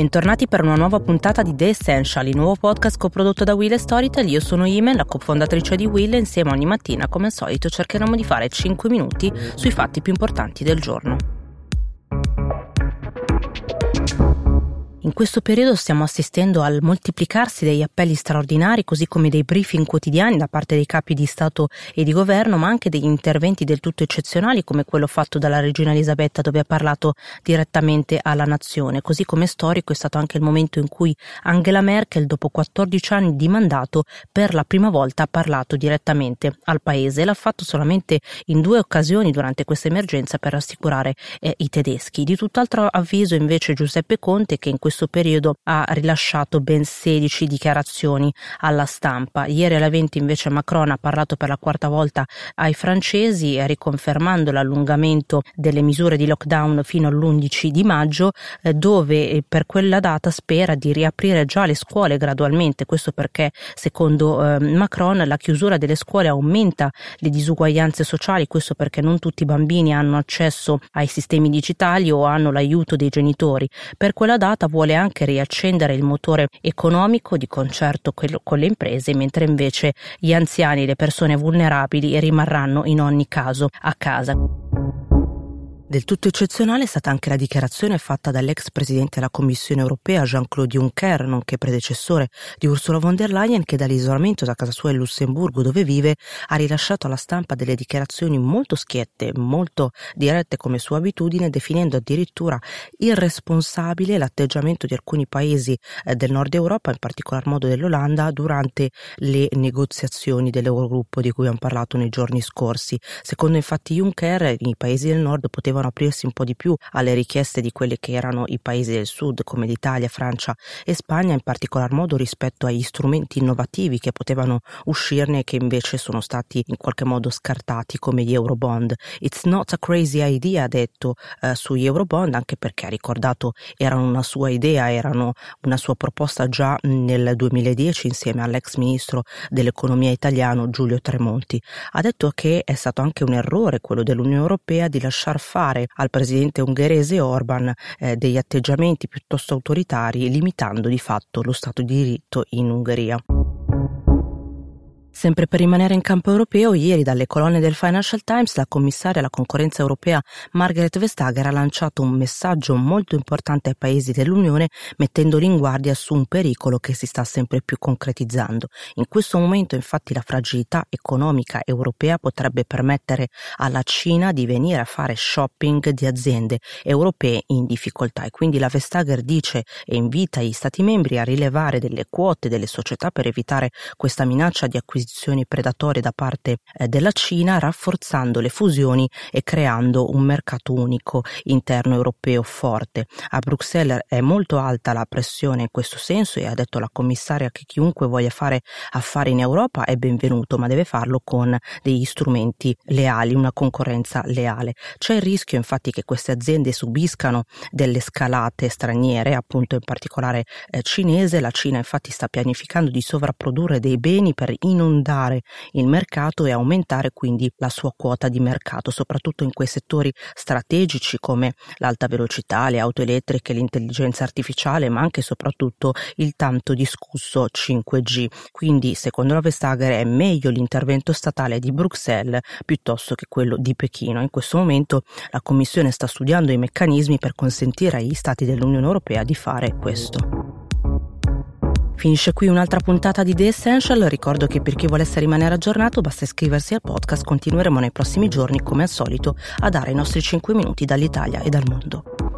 Bentornati per una nuova puntata di The Essential, il nuovo podcast coprodotto da Will e Storytel. Io sono Imen, la cofondatrice di Will e insieme ogni mattina, come al solito, cercheremo di fare 5 minuti sui fatti più importanti del giorno. In questo periodo stiamo assistendo al moltiplicarsi degli appelli straordinari, così come dei briefing quotidiani da parte dei capi di Stato e di Governo, ma anche degli interventi del tutto eccezionali, come quello fatto dalla regina Elisabetta, dove ha parlato direttamente alla nazione. Così come storico è stato anche il momento in cui Angela Merkel, dopo 14 anni di mandato, per la prima volta ha parlato direttamente al paese. L'ha fatto solamente in due occasioni durante questa emergenza per rassicurare eh, i tedeschi. Di tutt'altro avviso invece Giuseppe Conte, che in questo questo periodo ha rilasciato ben 16 dichiarazioni alla stampa. Ieri alle 20 invece Macron ha parlato per la quarta volta ai francesi riconfermando l'allungamento delle misure di lockdown fino all'11 di maggio eh, dove eh, per quella data spera di riaprire già le scuole gradualmente. Questo perché secondo eh, Macron la chiusura delle scuole aumenta le disuguaglianze sociali, questo perché non tutti i bambini hanno accesso ai sistemi digitali o hanno l'aiuto dei genitori. Per quella data vuole vuole anche riaccendere il motore economico di concerto con le imprese, mentre invece gli anziani e le persone vulnerabili rimarranno in ogni caso a casa. Del tutto eccezionale è stata anche la dichiarazione fatta dall'ex presidente della Commissione europea Jean-Claude Juncker, nonché predecessore di Ursula von der Leyen, che dall'isolamento da casa sua in Lussemburgo, dove vive, ha rilasciato alla stampa delle dichiarazioni molto schiette, molto dirette come sua abitudine, definendo addirittura irresponsabile l'atteggiamento di alcuni paesi eh, del nord Europa, in particolar modo dell'Olanda, durante le negoziazioni dell'Eurogruppo di cui abbiamo parlato nei giorni scorsi. Secondo infatti Juncker, i paesi del nord potevano potevano aprirsi un po' di più alle richieste di quelli che erano i paesi del sud come l'Italia, Francia e Spagna, in particolar modo rispetto agli strumenti innovativi che potevano uscirne e che invece sono stati in qualche modo scartati come gli Eurobond. It's not a crazy idea, ha detto eh, sugli Eurobond, anche perché ha ricordato erano una sua idea, erano una sua proposta già nel 2010 insieme all'ex ministro dell'economia italiano Giulio Tremonti. Ha detto che è stato anche un errore quello dell'Unione Europea di lasciar fare fare al presidente ungherese Orban eh, degli atteggiamenti piuttosto autoritari, limitando di fatto lo Stato di diritto in Ungheria. Sempre per rimanere in campo europeo, ieri dalle colonne del Financial Times la commissaria alla concorrenza europea Margaret Vestager ha lanciato un messaggio molto importante ai paesi dell'Unione mettendoli in guardia su un pericolo che si sta sempre più concretizzando. In questo momento infatti la fragilità economica europea potrebbe permettere alla Cina di venire a fare shopping di aziende europee in difficoltà e quindi la Vestager dice e invita gli Stati membri a rilevare delle quote delle società per evitare questa minaccia di acquisizione acquisizioni predatorie da parte eh, della Cina, rafforzando le fusioni e creando un mercato unico interno europeo forte. A Bruxelles è molto alta la pressione in questo senso e ha detto la commissaria che chiunque voglia fare affari in Europa è benvenuto, ma deve farlo con degli strumenti leali, una concorrenza leale. C'è il rischio infatti che queste aziende subiscano delle scalate straniere, appunto in particolare eh, cinese. La Cina infatti sta pianificando di sovrapprodurre dei beni per inondare inondare il mercato e aumentare quindi la sua quota di mercato, soprattutto in quei settori strategici come l'alta velocità, le auto elettriche, l'intelligenza artificiale, ma anche e soprattutto il tanto discusso 5G. Quindi, secondo la Vestager, è meglio l'intervento statale di Bruxelles piuttosto che quello di Pechino. In questo momento la Commissione sta studiando i meccanismi per consentire agli Stati dell'Unione Europea di fare questo. Finisce qui un'altra puntata di The Essential. Ricordo che per chi volesse rimanere aggiornato basta iscriversi al podcast. Continueremo nei prossimi giorni, come al solito, a dare i nostri 5 minuti dall'Italia e dal mondo.